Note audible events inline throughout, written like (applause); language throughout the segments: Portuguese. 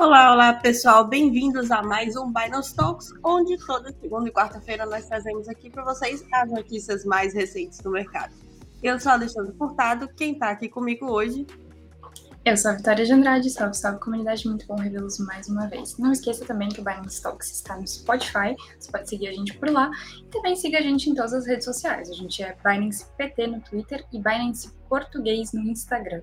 Olá, olá pessoal, bem-vindos a mais um Binance Talks, onde toda segunda e quarta-feira nós trazemos aqui para vocês as notícias mais recentes do mercado. Eu sou a Alexandre Furtado, quem está aqui comigo hoje eu sou a Vitória de Andrade, salve, salve comunidade, muito bom revê-los mais uma vez. Não esqueça também que o Binance Talks está no Spotify, você pode seguir a gente por lá. E também siga a gente em todas as redes sociais. A gente é Binance PT no Twitter e Binance Português no Instagram.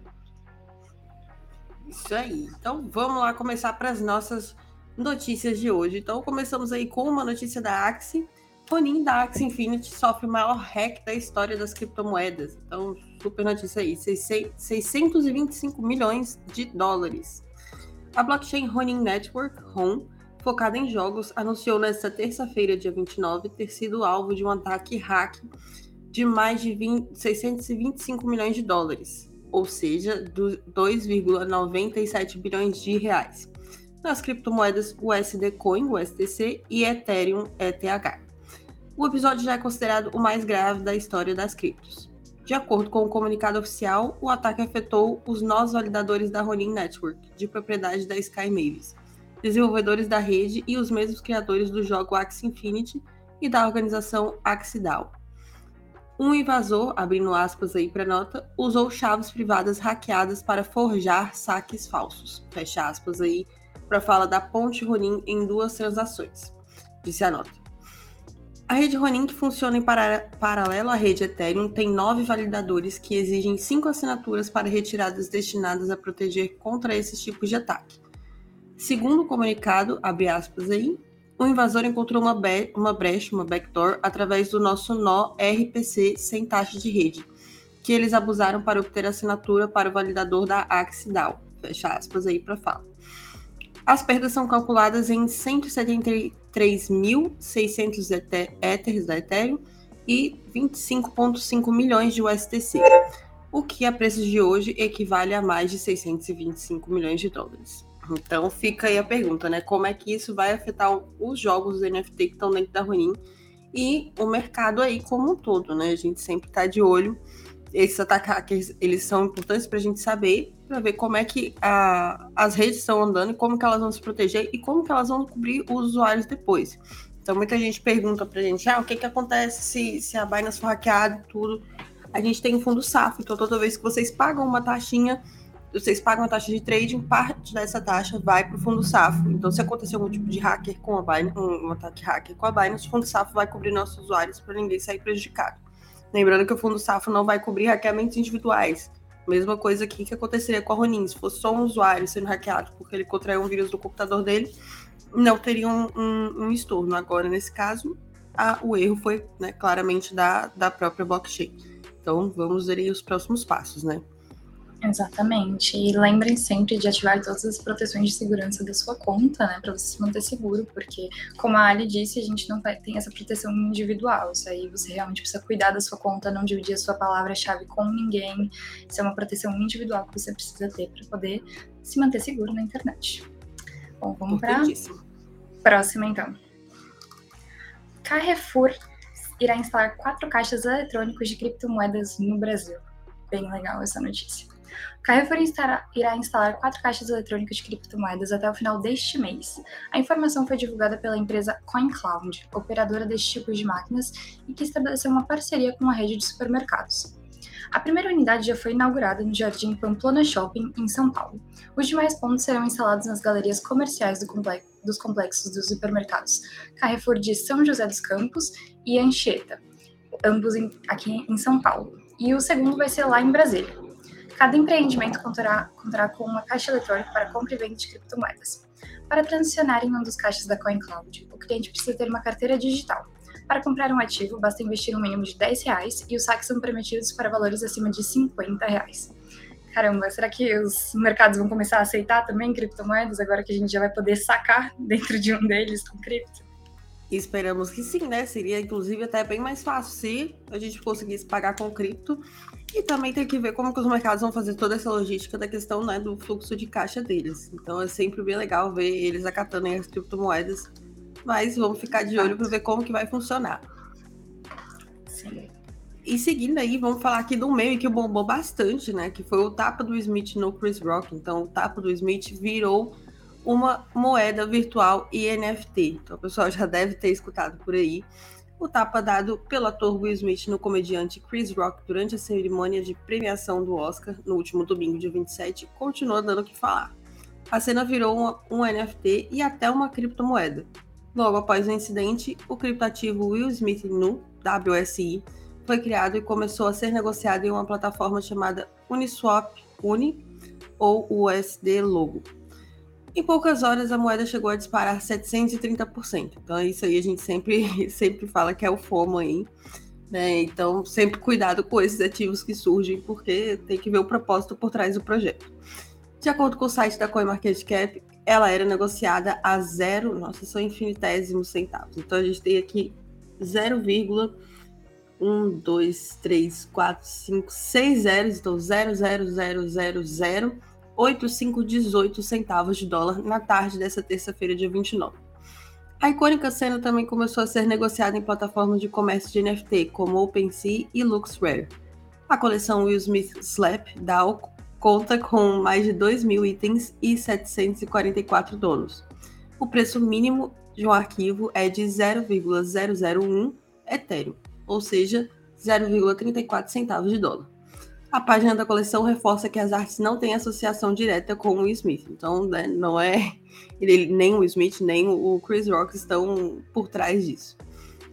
Isso aí. Então vamos lá começar para as nossas notícias de hoje. Então começamos aí com uma notícia da Axie. Ronin da Axie Infinity sofre o maior hack da história das criptomoedas. Então, super notícia aí. 625 milhões de dólares. A blockchain Ronin Network, RON, focada em jogos, anunciou nesta terça-feira, dia 29, ter sido alvo de um ataque hack de mais de 20, 625 milhões de dólares ou seja, 2,97 bilhões de reais, nas criptomoedas USD Coin, USDC e Ethereum, ETH. O episódio já é considerado o mais grave da história das criptos. De acordo com o comunicado oficial, o ataque afetou os nós validadores da Ronin Network, de propriedade da Sky Mavis, desenvolvedores da rede e os mesmos criadores do jogo Axie Infinity e da organização Axie DAO. Um invasor, abrindo aspas aí para nota, usou chaves privadas hackeadas para forjar saques falsos. Fecha aspas aí para fala da Ponte Ronin em duas transações. Disse a nota. A rede Ronin, que funciona em para paralelo à rede Ethereum, tem nove validadores que exigem cinco assinaturas para retiradas destinadas a proteger contra esses tipos de ataque. Segundo o comunicado, abre aspas aí, o invasor encontrou uma, uma brecha, uma backdoor, através do nosso nó RPC sem taxa de rede, que eles abusaram para obter assinatura para o validador da Axie DAO. Fecha aspas aí para fala. As perdas são calculadas em 173.600 Ethers da Ethereum e 25,5 milhões de USDC, o que a preços de hoje equivale a mais de 625 milhões de dólares. Então fica aí a pergunta, né? Como é que isso vai afetar os jogos do NFT que estão dentro da Ronin e o mercado aí como um todo, né? A gente sempre está de olho. Esses ataques, eles são importantes para a gente saber, para ver como é que a, as redes estão andando e como que elas vão se proteger e como que elas vão cobrir os usuários depois. Então muita gente pergunta para a gente, ah, o que que acontece se, se a Binance for hackeada e tudo. A gente tem um fundo SAF, então toda vez que vocês pagam uma taxinha, vocês pagam a taxa de trading, parte dessa taxa vai para o fundo SAFO. Então, se acontecer algum tipo de hacker com a Binance, um, ataque hacker com a Binance, o fundo SAFO vai cobrir nossos usuários para ninguém sair prejudicado. Lembrando que o fundo SAFO não vai cobrir hackeamentos individuais. Mesma coisa aqui que aconteceria com a Ronin. Se fosse só um usuário sendo hackeado porque ele contraiu um vírus do computador dele, não teria um, um, um estorno. Agora, nesse caso, a, o erro foi né, claramente da, da própria blockchain. Então, vamos ver aí os próximos passos, né? Exatamente. E lembrem sempre de ativar todas as proteções de segurança da sua conta, né, para você se manter seguro, porque, como a Ali disse, a gente não tem essa proteção individual. Isso aí você realmente precisa cuidar da sua conta, não dividir a sua palavra-chave com ninguém. Isso é uma proteção individual que você precisa ter para poder se manter seguro na internet. Bom, vamos para próxima então. Carrefour irá instalar quatro caixas eletrônicos de criptomoedas no Brasil. Bem legal essa notícia. Carrefour irá instalar quatro caixas eletrônicas de criptomoedas até o final deste mês. A informação foi divulgada pela empresa CoinCloud, operadora deste tipo de máquinas e que estabeleceu uma parceria com uma rede de supermercados. A primeira unidade já foi inaugurada no Jardim Pamplona Shopping, em São Paulo. Os demais pontos serão instalados nas galerias comerciais do complexo, dos complexos dos supermercados Carrefour de São José dos Campos e Anchieta, ambos em, aqui em São Paulo. E o segundo vai ser lá em Brasília. Cada empreendimento contará, contará com uma caixa eletrônica para compra e venda de criptomoedas. Para transicionar em um dos caixas da CoinCloud, o cliente precisa ter uma carteira digital. Para comprar um ativo, basta investir um mínimo de 10 reais e os saques são permitidos para valores acima de 50 reais. Caramba, será que os mercados vão começar a aceitar também criptomoedas agora que a gente já vai poder sacar dentro de um deles com cripto? Esperamos que sim, né? Seria inclusive até bem mais fácil se a gente conseguisse pagar com cripto. E também tem que ver como que os mercados vão fazer toda essa logística da questão né, do fluxo de caixa deles. Então é sempre bem legal ver eles acatando as criptomoedas. Mas vamos ficar de olho para ver como que vai funcionar. Sim. E seguindo aí, vamos falar aqui do meme que bombou bastante, né? Que foi o tapa do Smith no Chris Rock. Então, o tapa do Smith virou uma moeda virtual e NFT. Então o pessoal já deve ter escutado por aí. O tapa dado pelo ator Will Smith no comediante Chris Rock durante a cerimônia de premiação do Oscar no último domingo, dia 27, continuou dando o que falar. A cena virou uma, um NFT e até uma criptomoeda. Logo após o incidente, o criptativo Will Smith Nu, WSI, foi criado e começou a ser negociado em uma plataforma chamada Uniswap Uni ou USD Logo. Em poucas horas, a moeda chegou a disparar 730%. Então, isso aí a gente sempre, (laughs) sempre fala que é o FOMO aí. Né? Então, sempre cuidado com esses ativos que surgem, porque tem que ver o propósito por trás do projeto. De acordo com o site da CoinMarketCap, ela era negociada a zero, nossa, são infinitésimos centavos. Então, a gente tem aqui 0,1, 2, 3, 4, 5, 6 zeros, então 0,0000 8518 centavos de dólar na tarde dessa terça-feira, dia 29. A icônica cena também começou a ser negociada em plataformas de comércio de NFT como OpenSea e LuxRare. A coleção Will Smith Slap DAO conta com mais de 2 mil itens e 744 donos. O preço mínimo de um arquivo é de 0,001 Ethereum, ou seja, 0,34 centavos de dólar. A página da coleção reforça que as artes não têm associação direta com o Smith. Então, né, não é ele, nem o Smith, nem o Chris Rock estão por trás disso.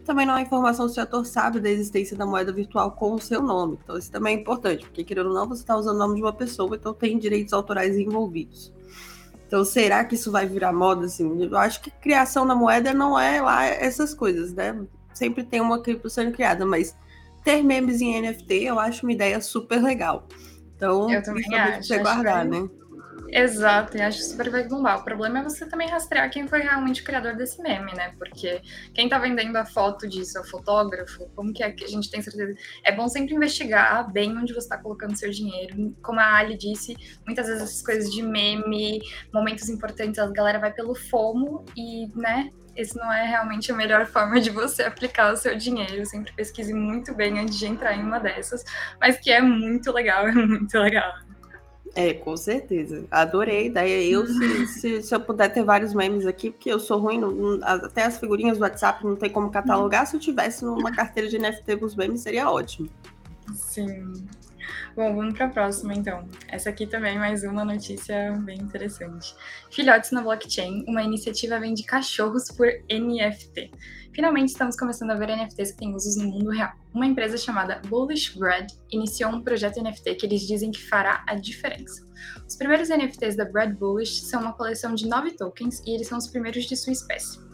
Também não há informação se o ator sabe da existência da moeda virtual com o seu nome. Então, isso também é importante, porque querendo ou não, você está usando o nome de uma pessoa, então tem direitos autorais envolvidos. Então, será que isso vai virar moda? Assim? Eu acho que criação da moeda não é lá essas coisas, né? Sempre tem uma cripto sendo criada, mas ter memes em NFT eu acho uma ideia super legal. Então, eu também acho. Você guardar, né? Exato, e acho super vai bombar. O problema é você também rastrear quem foi realmente o criador desse meme, né? Porque quem tá vendendo a foto disso é o fotógrafo, como que é que a gente tem certeza? É bom sempre investigar bem onde você tá colocando seu dinheiro. Como a Ali disse, muitas vezes essas coisas de meme, momentos importantes, a galera vai pelo FOMO e, né, esse não é realmente a melhor (laughs) forma de você aplicar o seu dinheiro. Sempre pesquise muito bem antes de entrar em uma dessas, mas que é muito legal, (laughs) é muito legal. É, com certeza. Adorei ideia. Eu, se, (laughs) se, se, eu puder ter vários memes aqui, porque eu sou ruim, no, até as figurinhas do WhatsApp não tem como catalogar. Se eu tivesse numa carteira de NFT com os memes, seria ótimo. Sim. Bom, vamos para a próxima então. Essa aqui também é mais uma notícia bem interessante. Filhotes na Blockchain, uma iniciativa vende cachorros por NFT. Finalmente estamos começando a ver NFTs que têm usos no mundo real. Uma empresa chamada Bullish Bread iniciou um projeto NFT que eles dizem que fará a diferença. Os primeiros NFTs da Bread Bullish são uma coleção de nove tokens e eles são os primeiros de sua espécie.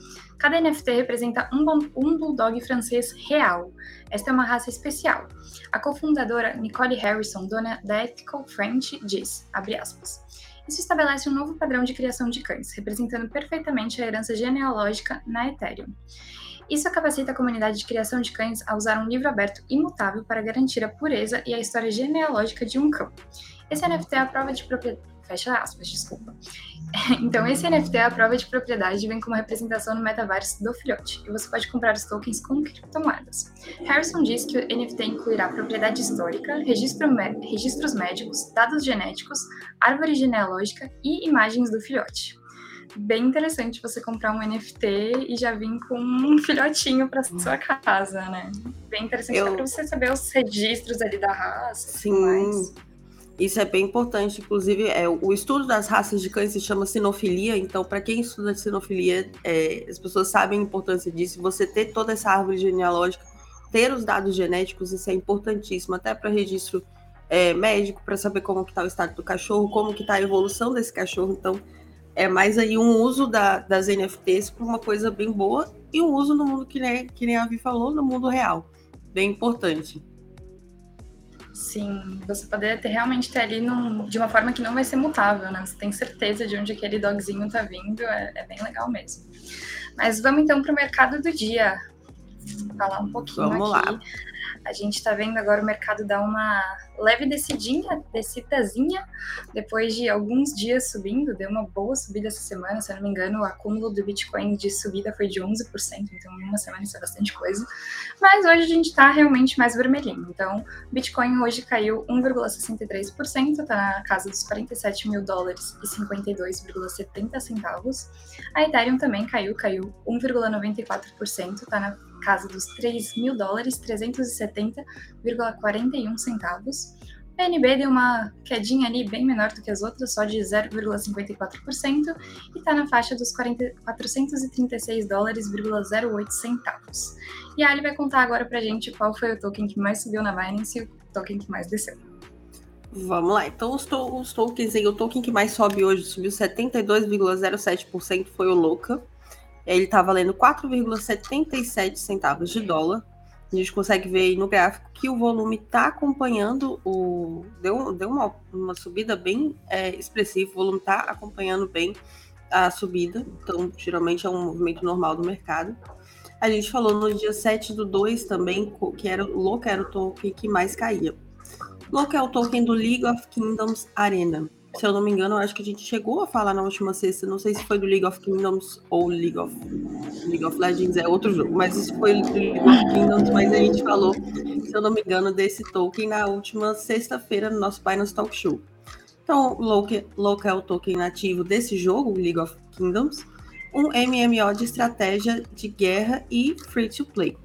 Cada NFT representa um, um bulldog francês real. Esta é uma raça especial. A cofundadora Nicole Harrison, dona da Ethical French, diz, aspas, isso estabelece um novo padrão de criação de cães, representando perfeitamente a herança genealógica na Ethereum. Isso capacita a comunidade de criação de cães a usar um livro aberto imutável para garantir a pureza e a história genealógica de um cão. Esse NFT é a prova de fecha aspas, desculpa. (laughs) Então, esse NFT é a prova de propriedade e vem como representação no metaverso do filhote, e você pode comprar os tokens com criptomoedas. Harrison diz que o NFT incluirá propriedade histórica, registro registros médicos, dados genéticos, árvore genealógica e imagens do filhote. Bem interessante você comprar um NFT e já vir com um filhotinho para sua casa, né? Bem interessante Eu... para você saber os registros ali da raça. Sim. Isso é bem importante, inclusive, é, o estudo das raças de cães se chama sinofilia, então, para quem estuda sinofilia, é, as pessoas sabem a importância disso. Você ter toda essa árvore genealógica, ter os dados genéticos, isso é importantíssimo, até para registro é, médico, para saber como está o estado do cachorro, como que está a evolução desse cachorro. Então, é mais aí um uso da, das NFTs para uma coisa bem boa e um uso no mundo que, né, que nem a Vi falou, no mundo real. Bem importante. Sim, você poder ter, realmente ter ali num, de uma forma que não vai ser mutável, né? Você tem certeza de onde aquele dogzinho tá vindo, é, é bem legal mesmo. Mas vamos então para o mercado do dia. Falar um pouquinho vamos aqui. Lá. A gente está vendo agora o mercado dar uma leve descidinha, descidazinha, depois de alguns dias subindo, deu uma boa subida essa semana, se eu não me engano, o acúmulo do Bitcoin de subida foi de 11%, então em uma semana isso é bastante coisa. Mas hoje a gente está realmente mais vermelhinho. Então, Bitcoin hoje caiu 1,63%, está na casa dos 47 mil dólares e 52,70 centavos. A Ethereum também caiu, caiu 1,94%, está na casa dos 3 mil dólares, 370,41 centavos. A NB deu uma quedinha ali bem menor do que as outras, só de 0,54%, e está na faixa dos 40, 436 dólares,08 centavos. E a Ali vai contar agora pra gente qual foi o token que mais subiu na Binance e o token que mais desceu. Vamos lá, então os, to os tokens aí, o token que mais sobe hoje, subiu 72,07%, foi o Louca. Ele está valendo 4,77 centavos de dólar. A gente consegue ver aí no gráfico que o volume está acompanhando o. Deu, deu uma, uma subida bem é, expressiva, o volume está acompanhando bem a subida, então geralmente é um movimento normal do mercado. A gente falou no dia 7 do 2 também, que era o Loca era o token que mais caía. Loca é o token do League of Kingdoms Arena se eu não me engano, acho que a gente chegou a falar na última sexta, não sei se foi do League of Kingdoms ou League of, League of Legends, é outro jogo, mas isso foi do League of Kingdoms, mas a gente falou, se eu não me engano, desse token na última sexta-feira no nosso Binance Talk Show. Então, Local é o token nativo desse jogo, League of Kingdoms, um MMO de estratégia de guerra e free to play.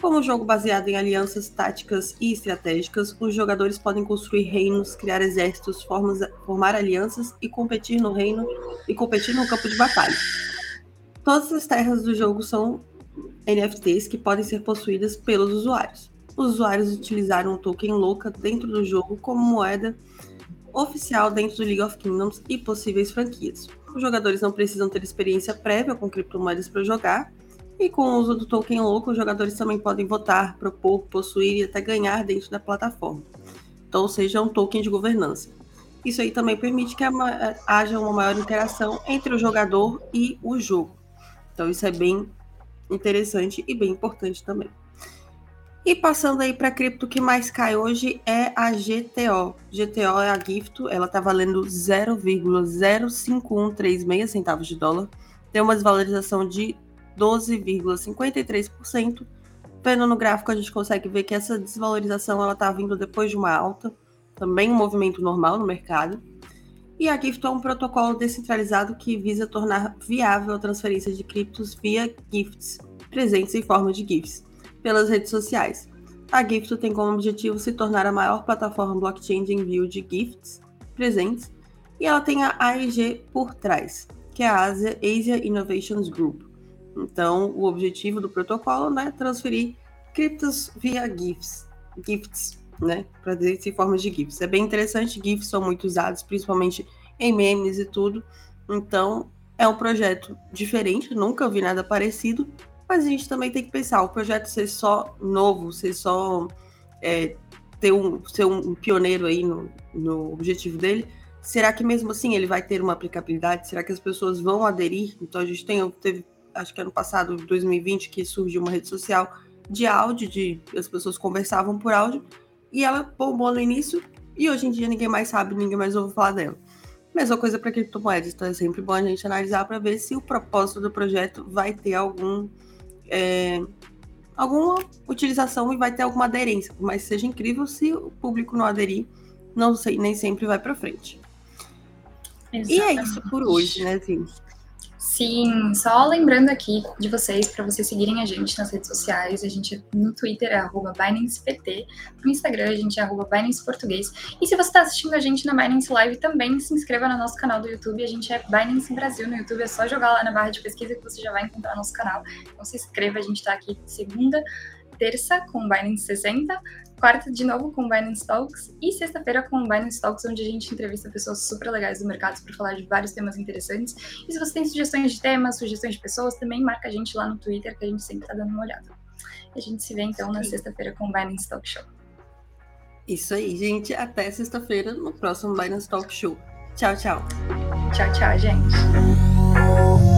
Como um jogo baseado em alianças táticas e estratégicas, os jogadores podem construir reinos, criar exércitos, formas, formar alianças e competir no reino e competir no campo de batalha. Todas as terras do jogo são NFTs que podem ser possuídas pelos usuários. Os usuários utilizaram o token Louca dentro do jogo como moeda oficial dentro do League of Kingdoms e possíveis franquias. Os jogadores não precisam ter experiência prévia com criptomoedas para jogar, e com o uso do token louco, os jogadores também podem votar, propor, possuir e até ganhar dentro da plataforma. Então, ou seja, um token de governança. Isso aí também permite que haja uma maior interação entre o jogador e o jogo. Então, isso é bem interessante e bem importante também. E passando aí para a cripto que mais cai hoje é a GTO. GTO é a Gifto, ela está valendo 0,05136 centavos de dólar. Tem uma desvalorização de 12,53%. Vendo no gráfico, a gente consegue ver que essa desvalorização ela está vindo depois de uma alta, também um movimento normal no mercado. E a Gift é um protocolo descentralizado que visa tornar viável a transferência de criptos via gifts, presentes em forma de GIFs, pelas redes sociais. A Gift tem como objetivo se tornar a maior plataforma blockchain de envio de gifts presentes, e ela tem a AIG por trás, que é a Asia, Asia Innovations Group. Então, o objetivo do protocolo né, é transferir criptos via GIFs, gifts, né, para dizer em formas de GIFs. É bem interessante, GIFs são muito usados, principalmente em memes e tudo. Então, é um projeto diferente, nunca vi nada parecido, mas a gente também tem que pensar, o projeto ser só novo, ser só é, ter um, ser um pioneiro aí no, no objetivo dele, será que mesmo assim ele vai ter uma aplicabilidade? Será que as pessoas vão aderir? Então a gente tem, teve acho que ano passado, 2020, que surgiu uma rede social de áudio, de as pessoas conversavam por áudio, e ela bombou no início, e hoje em dia ninguém mais sabe, ninguém mais ouve falar dela. Mesma coisa para criptomoedas, então é sempre bom a gente analisar para ver se o propósito do projeto vai ter algum é, alguma utilização e vai ter alguma aderência, mas seja incrível se o público não aderir, não sei, nem sempre vai para frente. Exatamente. E é isso por hoje, né, Sim? Sim, só lembrando aqui de vocês, para vocês seguirem a gente nas redes sociais, a gente no Twitter é arroba BinancePT, no Instagram a gente é arroba Binance Português. E se você está assistindo a gente na Binance Live, também se inscreva no nosso canal do YouTube, a gente é Binance Brasil no YouTube, é só jogar lá na barra de pesquisa que você já vai encontrar nosso canal. Então se inscreva, a gente está aqui segunda, terça com Binance 60, quarta de novo com Binance Talks e sexta-feira com Binance Talks, onde a gente entrevista pessoas super legais do mercado para falar de vários temas interessantes. E se você tem sugestões de temas, sugestões de pessoas, também marca a gente lá no Twitter, que a gente sempre está dando uma olhada. E a gente se vê então na sexta-feira com Binance Talk Show. Isso aí, gente. Até sexta-feira no próximo Binance Talk Show. Tchau, tchau. Tchau, tchau, gente.